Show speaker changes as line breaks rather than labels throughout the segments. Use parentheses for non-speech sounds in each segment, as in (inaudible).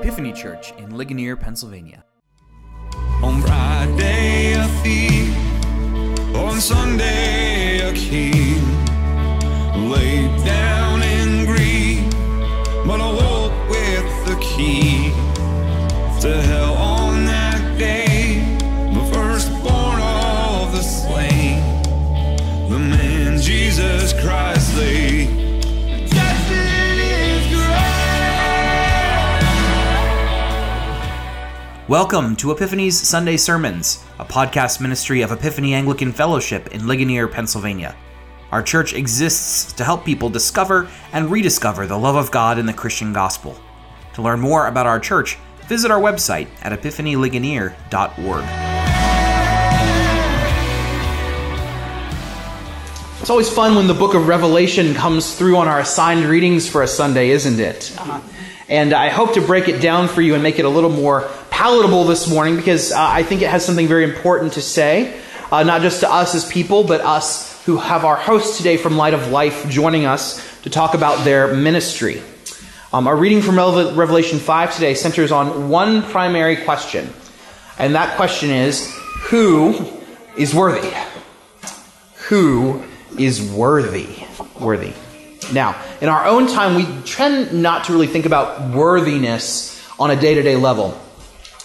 Epiphany Church in Ligonier, Pennsylvania.
On Friday, a thief. On Sunday, a king. Laid down
Welcome to Epiphany's Sunday Sermons, a podcast ministry of Epiphany Anglican Fellowship in Ligonier, Pennsylvania. Our church exists to help people discover and rediscover the love of God in the Christian gospel. To learn more about our church, visit our website at epiphanyligonier.org.
It's always fun when the book of Revelation comes through on our assigned readings for a Sunday, isn't it? Uh, and I hope to break it down for you and make it a little more palatable this morning because uh, I think it has something very important to say, uh, not just to us as people, but us who have our host today from Light of Life joining us to talk about their ministry. Um, our reading from Revelation 5 today centers on one primary question, and that question is who is worthy? who is worthy. Worthy. Now, in our own time, we tend not to really think about worthiness on a day to day level.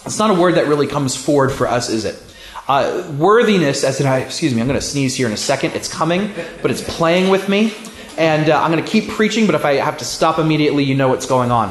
It's not a word that really comes forward for us, is it? Uh, worthiness, as in, I, excuse me, I'm going to sneeze here in a second. It's coming, but it's playing with me. And uh, I'm going to keep preaching, but if I have to stop immediately, you know what's going on.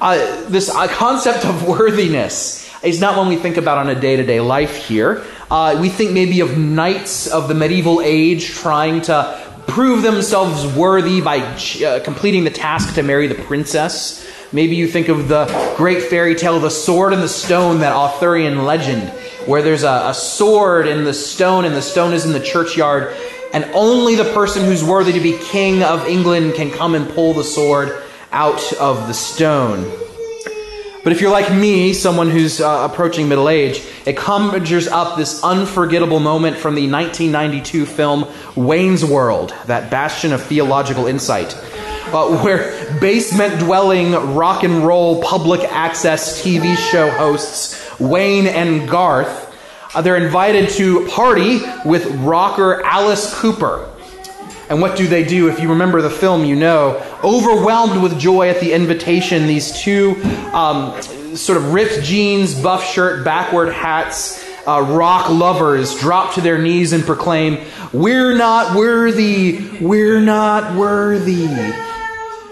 Uh, this uh, concept of worthiness is not one we think about on a day to day life here. Uh, we think maybe of knights of the medieval age trying to prove themselves worthy by uh, completing the task to marry the princess. Maybe you think of the great fairy tale, of The Sword and the Stone, that Arthurian legend, where there's a, a sword in the stone and the stone is in the churchyard, and only the person who's worthy to be king of England can come and pull the sword out of the stone. But if you're like me, someone who's uh, approaching middle age, it conjures up this unforgettable moment from the 1992 film Wayne's World, that bastion of theological insight, uh, where basement dwelling rock and roll public access TV show hosts Wayne and Garth uh, they're invited to party with rocker Alice Cooper. And what do they do? If you remember the film, you know, overwhelmed with joy at the invitation, these two um, sort of ripped jeans, buff shirt, backward hats, uh, rock lovers drop to their knees and proclaim, We're not worthy, we're not worthy.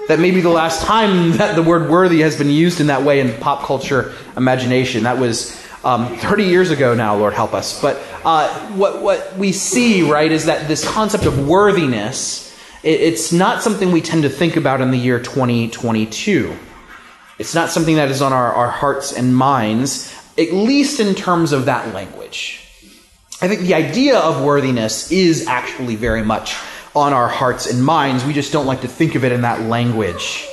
That may be the last time that the word worthy has been used in that way in pop culture imagination. That was um, 30 years ago now, Lord help us. But uh, what, what we see, right, is that this concept of worthiness, it, it's not something we tend to think about in the year 2022. It's not something that is on our, our hearts and minds, at least in terms of that language. I think the idea of worthiness is actually very much on our hearts and minds. We just don't like to think of it in that language.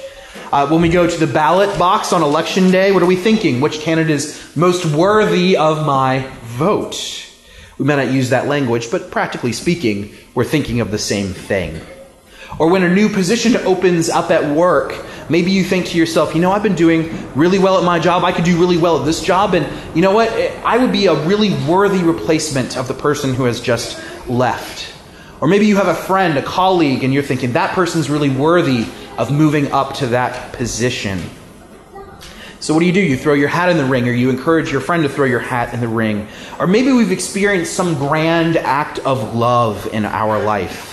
Uh, when we go to the ballot box on election day, what are we thinking? Which candidate is most worthy of my vote? We may not use that language, but practically speaking, we're thinking of the same thing. Or when a new position opens up at work, maybe you think to yourself, you know, I've been doing really well at my job. I could do really well at this job. And you know what? I would be a really worthy replacement of the person who has just left. Or maybe you have a friend, a colleague, and you're thinking, that person's really worthy of moving up to that position. So, what do you do? You throw your hat in the ring, or you encourage your friend to throw your hat in the ring. Or maybe we've experienced some grand act of love in our life.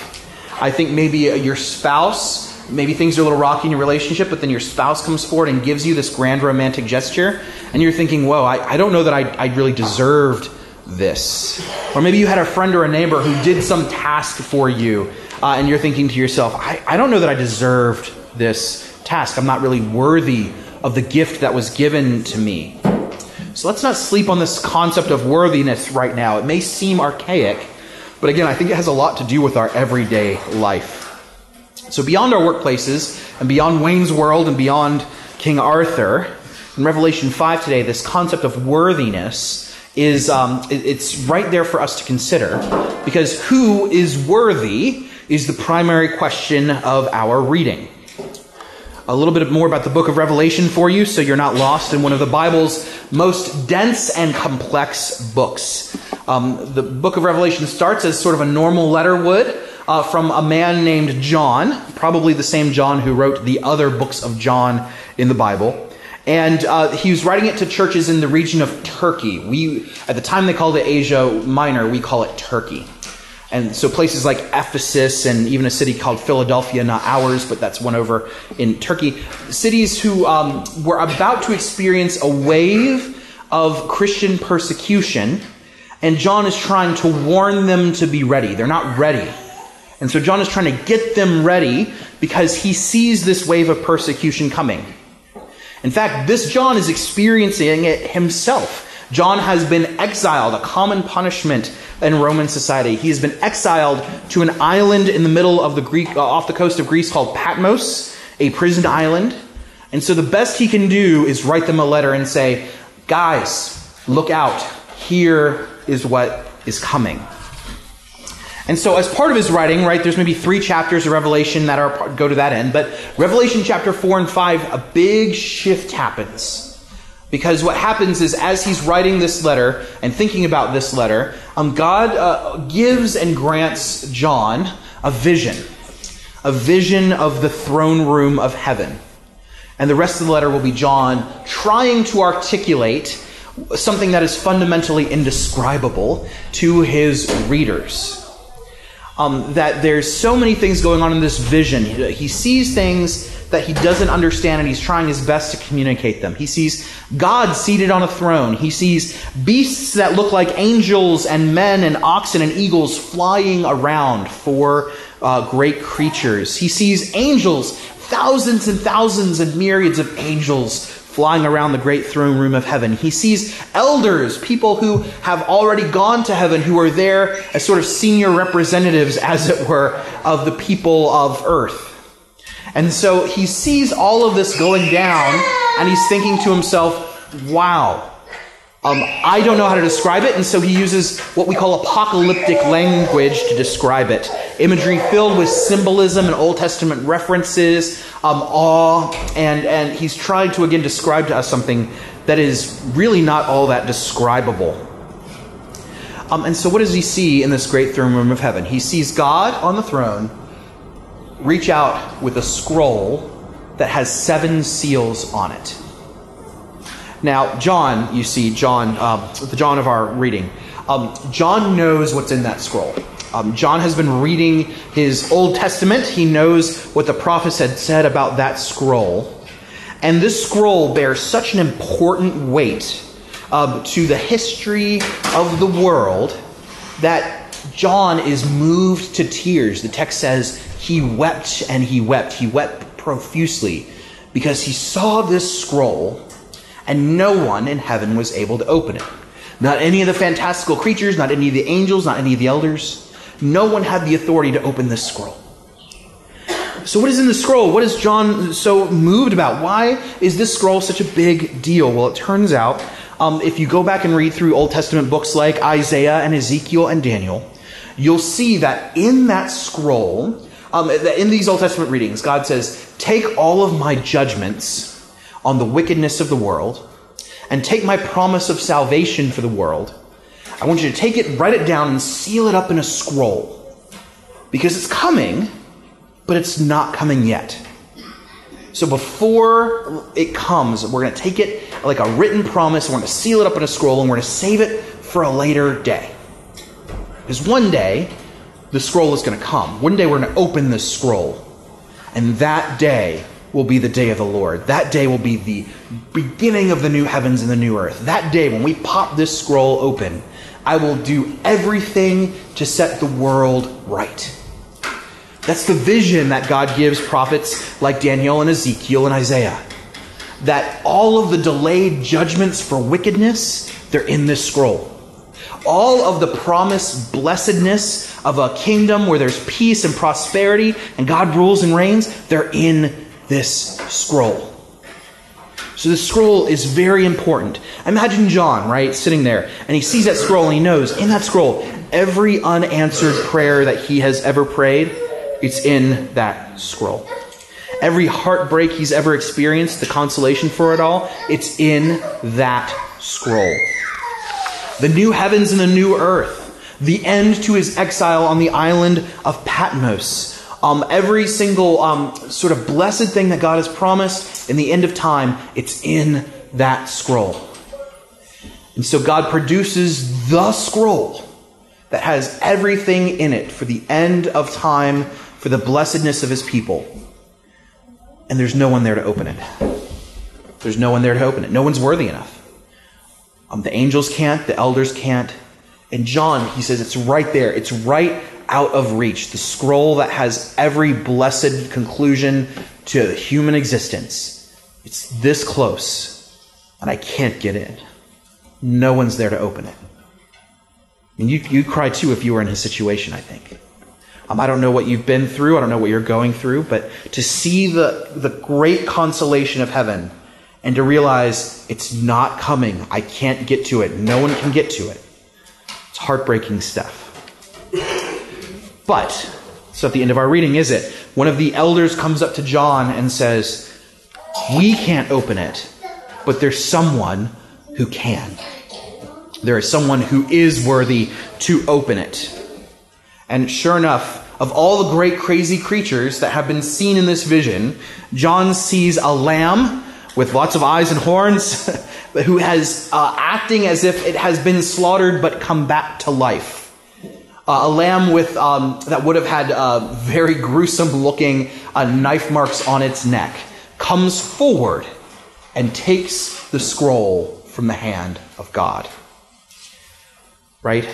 I think maybe your spouse, maybe things are a little rocky in your relationship, but then your spouse comes forward and gives you this grand romantic gesture, and you're thinking, whoa, I, I don't know that I, I really deserved this. Or maybe you had a friend or a neighbor who did some task for you, uh, and you're thinking to yourself, I, I don't know that I deserved this task. I'm not really worthy of the gift that was given to me. So let's not sleep on this concept of worthiness right now. It may seem archaic, but again, I think it has a lot to do with our everyday life. So beyond our workplaces, and beyond Wayne's World, and beyond King Arthur, in Revelation 5 today, this concept of worthiness is um, it's right there for us to consider because who is worthy is the primary question of our reading. A little bit more about the book of Revelation for you so you're not lost in one of the Bible's most dense and complex books. Um, the book of Revelation starts as sort of a normal letter would uh, from a man named John, probably the same John who wrote the other books of John in the Bible. And uh, he was writing it to churches in the region of Turkey. We, at the time they called it Asia Minor, we call it Turkey. And so places like Ephesus and even a city called Philadelphia, not ours, but that's one over in Turkey, cities who um, were about to experience a wave of Christian persecution, and John is trying to warn them to be ready. They're not ready. And so John is trying to get them ready because he sees this wave of persecution coming. In fact, this John is experiencing it himself. John has been exiled, a common punishment in Roman society. He has been exiled to an island in the middle of the Greek, uh, off the coast of Greece called Patmos, a prisoned island. And so the best he can do is write them a letter and say, guys, look out. Here is what is coming. And so, as part of his writing, right, there's maybe three chapters of Revelation that are go to that end. But Revelation chapter four and five, a big shift happens. Because what happens is, as he's writing this letter and thinking about this letter, um, God uh, gives and grants John a vision, a vision of the throne room of heaven. And the rest of the letter will be John trying to articulate something that is fundamentally indescribable to his readers. Um, that there's so many things going on in this vision. He sees things that he doesn't understand and he's trying his best to communicate them. He sees God seated on a throne. He sees beasts that look like angels and men and oxen and eagles flying around for uh, great creatures. He sees angels, thousands and thousands and myriads of angels flying around the great throne room of heaven. He sees elders, people who have already gone to heaven, who are there as sort of senior representatives, as it were, of the people of earth. And so he sees all of this going down, and he's thinking to himself, wow, um, I don't know how to describe it, and so he uses what we call apocalyptic language to describe it. Imagery filled with symbolism and Old Testament references, um, awe, and, and he's trying to again describe to us something that is really not all that describable. Um, and so, what does he see in this great throne room of heaven? He sees God on the throne reach out with a scroll that has seven seals on it. Now, John, you see, John, um, the John of our reading, um, John knows what's in that scroll. Um, John has been reading his Old Testament. He knows what the prophets had said about that scroll. And this scroll bears such an important weight um, to the history of the world that John is moved to tears. The text says he wept and he wept. He wept profusely because he saw this scroll and no one in heaven was able to open it. Not any of the fantastical creatures, not any of the angels, not any of the elders. No one had the authority to open this scroll. So, what is in the scroll? What is John so moved about? Why is this scroll such a big deal? Well, it turns out, um, if you go back and read through Old Testament books like Isaiah and Ezekiel and Daniel, you'll see that in that scroll, um, in these Old Testament readings, God says, Take all of my judgments on the wickedness of the world and take my promise of salvation for the world. I want you to take it, write it down, and seal it up in a scroll. Because it's coming, but it's not coming yet. So before it comes, we're going to take it like a written promise, we're going to seal it up in a scroll, and we're going to save it for a later day. Because one day, the scroll is going to come. One day, we're going to open this scroll. And that day will be the day of the Lord. That day will be the beginning of the new heavens and the new earth. That day, when we pop this scroll open, I will do everything to set the world right. That's the vision that God gives prophets like Daniel and Ezekiel and Isaiah. That all of the delayed judgments for wickedness, they're in this scroll. All of the promised blessedness of a kingdom where there's peace and prosperity and God rules and reigns, they're in this scroll. So the scroll is very important. Imagine John, right, sitting there, and he sees that scroll and he knows in that scroll, every unanswered prayer that he has ever prayed, it's in that scroll. every heartbreak he's ever experienced, the consolation for it all, it's in that scroll. The new heavens and the new earth, the end to his exile on the island of Patmos. Um, every single um, sort of blessed thing that God has promised in the end of time, it's in that scroll. And so God produces the scroll that has everything in it for the end of time, for the blessedness of his people. And there's no one there to open it. There's no one there to open it. No one's worthy enough. Um, the angels can't, the elders can't. And John, he says it's right there. It's right out of reach. The scroll that has every blessed conclusion to human existence. It's this close, and I can't get in. No one's there to open it. And you, you cry too if you were in his situation, I think. Um, I don't know what you've been through, I don't know what you're going through, but to see the, the great consolation of heaven and to realize it's not coming, I can't get to it, no one can get to it, it's heartbreaking stuff. But, so at the end of our reading, is it? One of the elders comes up to John and says, We can't open it, but there's someone who can. There is someone who is worthy to open it. And sure enough, of all the great crazy creatures that have been seen in this vision, John sees a lamb with lots of eyes and horns (laughs) who has uh, acting as if it has been slaughtered but come back to life. Uh, a lamb with um, that would have had uh, very gruesome looking uh, knife marks on its neck comes forward and takes the scroll from the hand of God. Right?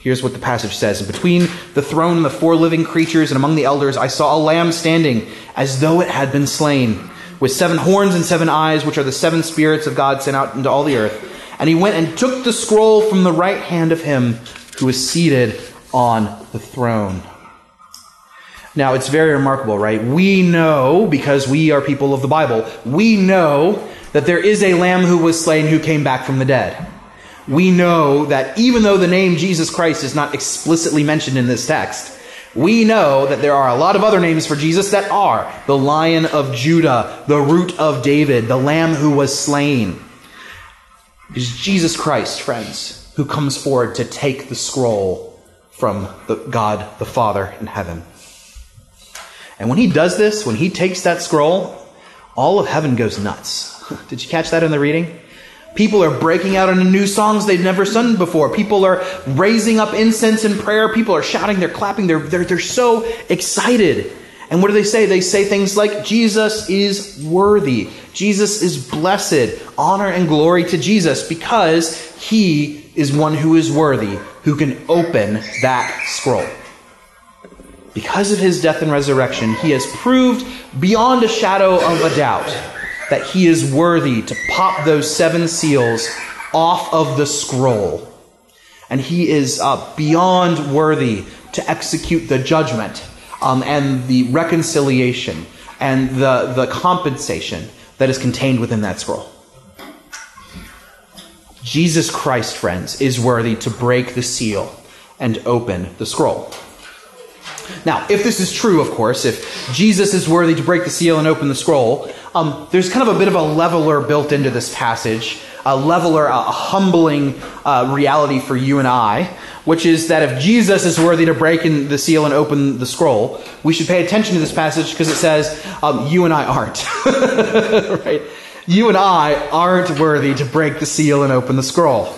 Here's what the passage says Between the throne and the four living creatures and among the elders, I saw a lamb standing as though it had been slain, with seven horns and seven eyes, which are the seven spirits of God sent out into all the earth. And he went and took the scroll from the right hand of him who was seated on the throne. Now, it's very remarkable, right? We know, because we are people of the Bible, we know that there is a lamb who was slain who came back from the dead. We know that even though the name Jesus Christ is not explicitly mentioned in this text, we know that there are a lot of other names for Jesus that are the Lion of Judah, the Root of David, the Lamb who was slain. It is Jesus Christ, friends, who comes forward to take the scroll from the God the Father in heaven. And when he does this, when he takes that scroll, all of heaven goes nuts. (laughs) Did you catch that in the reading? People are breaking out into new songs they've never sung before. People are raising up incense in prayer. People are shouting, they're clapping, they're, they're, they're so excited. And what do they say? They say things like, Jesus is worthy. Jesus is blessed. Honor and glory to Jesus because he is one who is worthy, who can open that scroll. Because of his death and resurrection, he has proved beyond a shadow of a doubt that he is worthy to pop those seven seals off of the scroll. And he is uh, beyond worthy to execute the judgment um, and the reconciliation and the, the compensation that is contained within that scroll. Jesus Christ, friends, is worthy to break the seal and open the scroll. Now, if this is true, of course, if Jesus is worthy to break the seal and open the scroll, um, there's kind of a bit of a leveler built into this passage, a leveler, a humbling uh, reality for you and I, which is that if Jesus is worthy to break the seal and open the scroll, we should pay attention to this passage because it says, um, you and I aren't. (laughs) right? You and I aren't worthy to break the seal and open the scroll.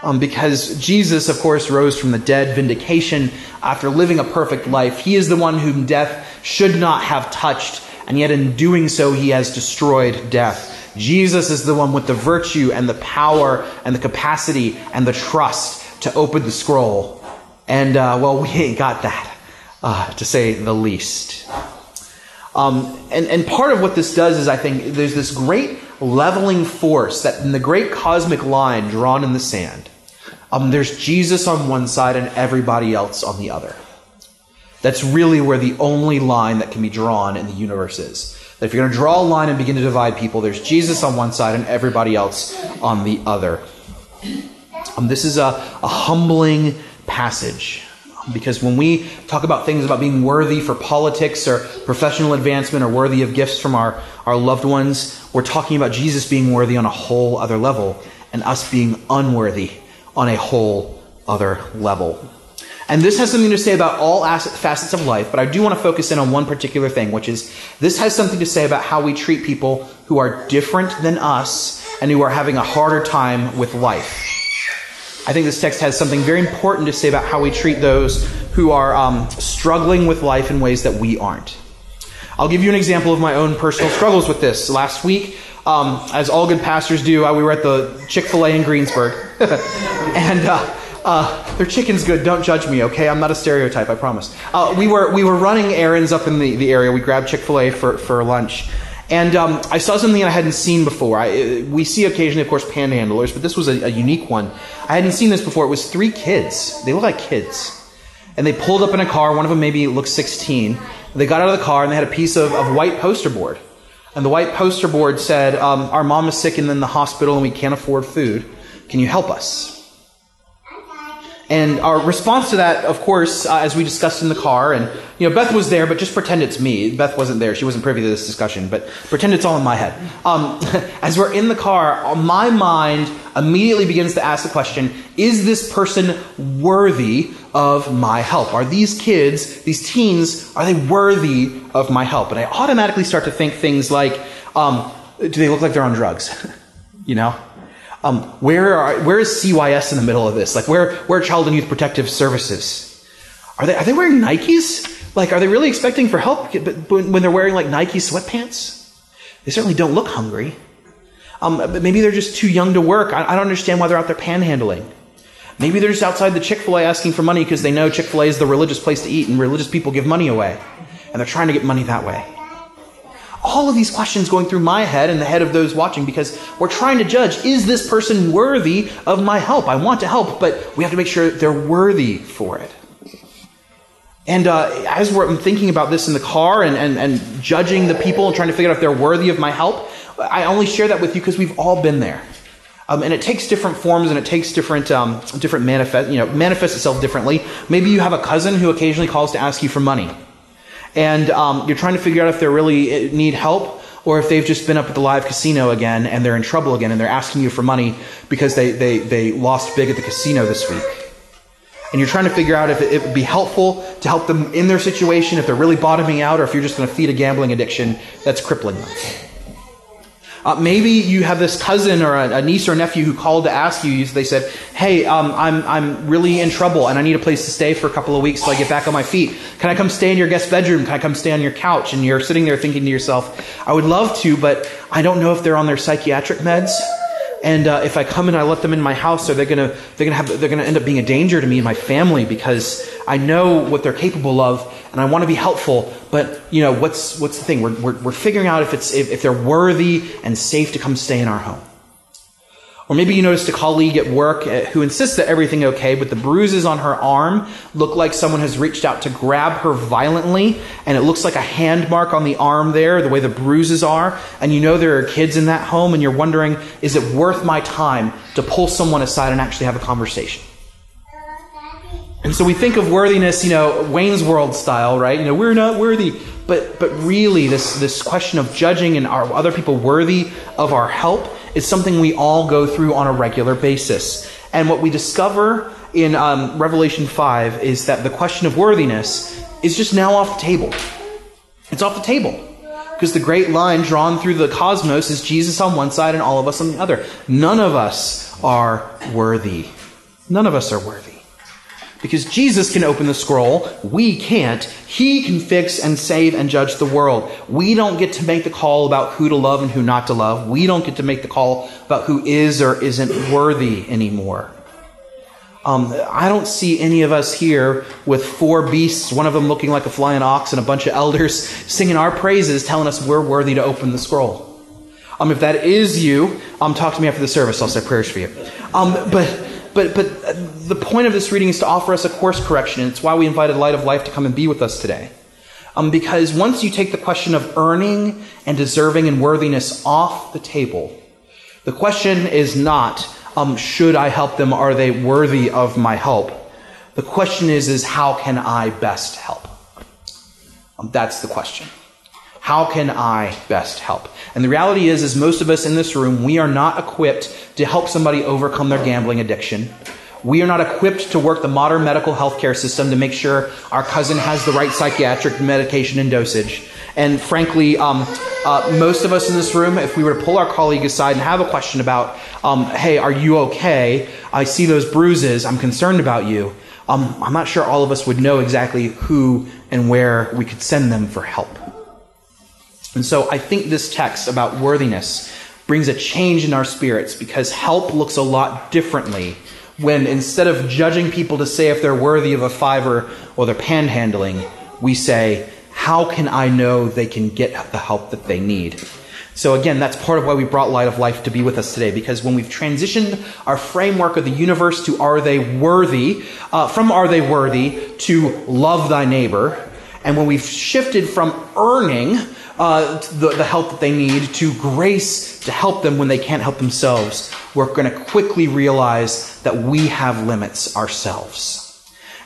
Um, because Jesus, of course, rose from the dead, vindication after living a perfect life. He is the one whom death should not have touched, and yet in doing so, he has destroyed death. Jesus is the one with the virtue and the power and the capacity and the trust to open the scroll. And, uh, well, we ain't got that, uh, to say the least. Um, and, and part of what this does is, I think, there's this great leveling force that in the great cosmic line drawn in the sand, um, there's Jesus on one side and everybody else on the other. That's really where the only line that can be drawn in the universe is. That if you're going to draw a line and begin to divide people, there's Jesus on one side and everybody else on the other. Um, this is a, a humbling passage. Because when we talk about things about being worthy for politics or professional advancement or worthy of gifts from our, our loved ones, we're talking about Jesus being worthy on a whole other level and us being unworthy on a whole other level. And this has something to say about all facets of life, but I do want to focus in on one particular thing, which is this has something to say about how we treat people who are different than us and who are having a harder time with life. I think this text has something very important to say about how we treat those who are um, struggling with life in ways that we aren't. I'll give you an example of my own personal struggles with this. Last week, um, as all good pastors do, uh, we were at the Chick fil A in Greensburg. (laughs) and uh, uh, their chicken's good. Don't judge me, okay? I'm not a stereotype, I promise. Uh, we, were, we were running errands up in the, the area. We grabbed Chick fil A for, for lunch. And um, I saw something I hadn't seen before. I, we see occasionally, of course, panhandlers, but this was a, a unique one. I hadn't seen this before. It was three kids. They look like kids. And they pulled up in a car. One of them maybe looked 16. They got out of the car and they had a piece of, of white poster board. And the white poster board said, um, Our mom is sick and in the hospital and we can't afford food. Can you help us? And our response to that, of course, uh, as we discussed in the car, and you know, Beth was there, but just pretend it's me. Beth wasn't there; she wasn't privy to this discussion, but pretend it's all in my head. Um, (laughs) as we're in the car, my mind immediately begins to ask the question: Is this person worthy of my help? Are these kids, these teens, are they worthy of my help? And I automatically start to think things like, um, "Do they look like they're on drugs?" (laughs) you know. Um, where, are, where is CYS in the middle of this? Like, where, where are Child and Youth Protective Services? Are they, are they wearing Nikes? Like, are they really expecting for help when they're wearing like Nike sweatpants? They certainly don't look hungry. Um, maybe they're just too young to work. I, I don't understand why they're out there panhandling. Maybe they're just outside the Chick fil A asking for money because they know Chick fil A is the religious place to eat and religious people give money away. And they're trying to get money that way all of these questions going through my head and the head of those watching because we're trying to judge is this person worthy of my help? I want to help, but we have to make sure they're worthy for it. And uh, as we're thinking about this in the car and, and, and judging the people and trying to figure out if they're worthy of my help, I only share that with you because we've all been there. Um, and it takes different forms and it takes different um, different manifest you know manifests itself differently. Maybe you have a cousin who occasionally calls to ask you for money and um, you're trying to figure out if they really eh, need help or if they've just been up at the live casino again and they're in trouble again and they're asking you for money because they, they, they lost big at the casino this week. And you're trying to figure out if it, it would be helpful to help them in their situation, if they're really bottoming out, or if you're just going to feed a gambling addiction that's crippling them. Uh, maybe you have this cousin or a, a, niece or nephew who called to ask you. They said, "Hey, um, I'm I'm really in trouble and I need a place to stay for a couple of weeks till I get back on my feet. Can I come stay in your guest bedroom? Can I come stay on your couch?" And you're sitting there thinking to yourself, "I would love to, but I don't know if they're on their psychiatric meds." And uh, if I come and I let them in my house, are they gonna they're gonna have they're gonna end up being a danger to me and my family because I know what they're capable of and I want to be helpful. But you know what's what's the thing? We're we're, we're figuring out if it's if, if they're worthy and safe to come stay in our home. Or maybe you noticed a colleague at work uh, who insists that everything okay, but the bruises on her arm look like someone has reached out to grab her violently, and it looks like a hand mark on the arm there, the way the bruises are, and you know there are kids in that home, and you're wondering, is it worth my time to pull someone aside and actually have a conversation? And so we think of worthiness, you know, Wayne's World style, right? You know, we're not worthy. But, but really, this, this question of judging and are other people worthy of our help is something we all go through on a regular basis. And what we discover in um, Revelation 5 is that the question of worthiness is just now off the table. It's off the table. Because the great line drawn through the cosmos is Jesus on one side and all of us on the other. None of us are worthy. None of us are worthy. Because Jesus can open the scroll, we can't. He can fix and save and judge the world. We don't get to make the call about who to love and who not to love. We don't get to make the call about who is or isn't worthy anymore. Um, I don't see any of us here with four beasts, one of them looking like a flying ox, and a bunch of elders singing our praises, telling us we're worthy to open the scroll. Um, if that is you, um, talk to me after the service. I'll say prayers for you. Um, but but, but the point of this reading is to offer us a course correction, and it's why we invited Light of Life to come and be with us today. Um, because once you take the question of earning and deserving and worthiness off the table, the question is not, um, should I help them? Are they worthy of my help? The question is, is how can I best help? Um, that's the question. How can I best help? And the reality is, is most of us in this room, we are not equipped to help somebody overcome their gambling addiction. We are not equipped to work the modern medical healthcare system to make sure our cousin has the right psychiatric medication and dosage. And frankly, um, uh, most of us in this room, if we were to pull our colleague aside and have a question about, um, hey, are you okay? I see those bruises. I'm concerned about you. Um, I'm not sure all of us would know exactly who and where we could send them for help. And so I think this text about worthiness brings a change in our spirits because help looks a lot differently when instead of judging people to say if they're worthy of a fiver or they're panhandling, we say, how can I know they can get the help that they need? So again, that's part of why we brought Light of Life to be with us today, because when we've transitioned our framework of the universe to are they worthy, uh, from are they worthy to love thy neighbor, and when we've shifted from earning uh, the, the help that they need to grace to help them when they can't help themselves, we're going to quickly realize that we have limits ourselves.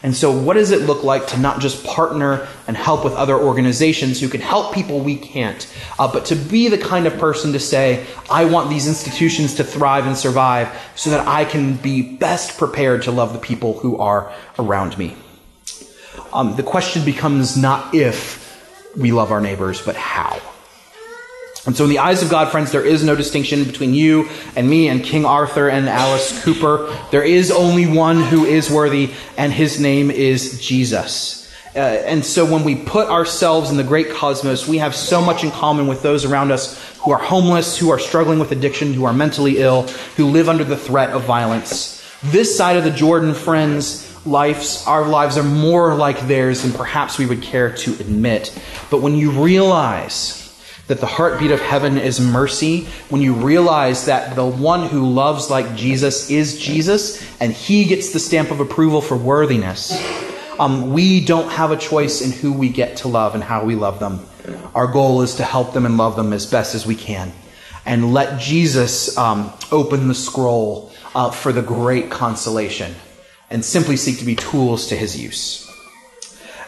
And so, what does it look like to not just partner and help with other organizations who can help people we can't, uh, but to be the kind of person to say, I want these institutions to thrive and survive so that I can be best prepared to love the people who are around me? Um, the question becomes not if we love our neighbors, but how. And so, in the eyes of God, friends, there is no distinction between you and me and King Arthur and Alice Cooper. There is only one who is worthy, and his name is Jesus. Uh, and so, when we put ourselves in the great cosmos, we have so much in common with those around us who are homeless, who are struggling with addiction, who are mentally ill, who live under the threat of violence. This side of the Jordan, friends, lives, our lives are more like theirs than perhaps we would care to admit. But when you realize that the heartbeat of heaven is mercy, when you realize that the one who loves like Jesus is Jesus, and he gets the stamp of approval for worthiness, um, we don't have a choice in who we get to love and how we love them. Our goal is to help them and love them as best as we can. And let Jesus um, open the scroll uh, for the great consolation and simply seek to be tools to his use.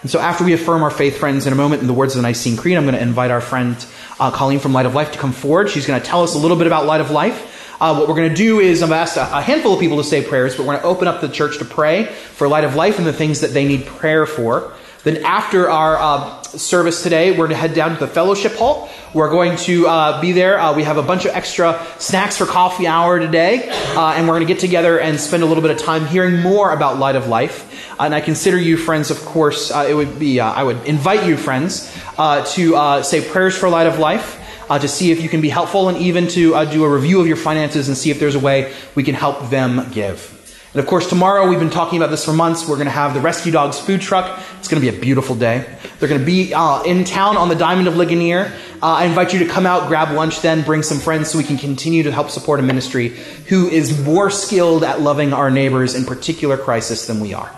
And so, after we affirm our faith, friends, in a moment, in the words of the Nicene Creed, I'm going to invite our friend uh, Colleen from Light of Life to come forward. She's going to tell us a little bit about Light of Life. Uh, what we're going to do is I've asked a, a, handful of people to say prayers, but we're going to open up the church to pray for Light of Life and the things that they need prayer for. Then, after our uh, service today, we're going to head down to the fellowship hall. We're going to uh, be there. Uh, we have a bunch of extra snacks for coffee hour today, uh, and we're going to get together and spend a little bit of time hearing more about Light of Life. And I consider you friends, of course, uh, it would be, uh, I would invite you, friends, uh, to say prayers for Light of Life. to see if you can be helpful and even to do a review of your finances and see if there's a way we can help them give. And of course, tomorrow, we've been talking about this for months. We're going to have the Rescue Dogs food truck. It's going to be a beautiful day. They're going to be uh, in town on the Diamond of Ligonier. Uh, I invite you to come out, grab lunch, then bring some friends so we can continue to help support a ministry who is more skilled at loving our neighbors in particular crisis than we are.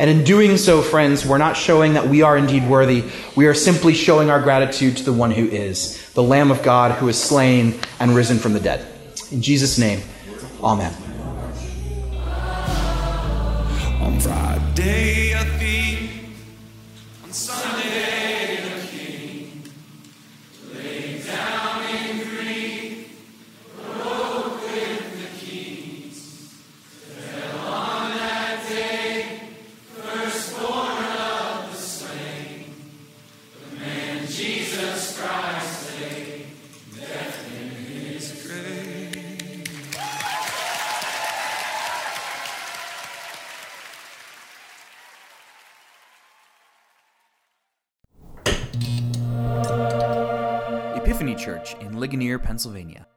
And in doing so, friends, we're not showing that we are indeed worthy. We are simply showing our gratitude to the one who is, the Lamb of God who is slain and risen from the dead. In Jesus' name, amen.
Ligonier, Pennsylvania.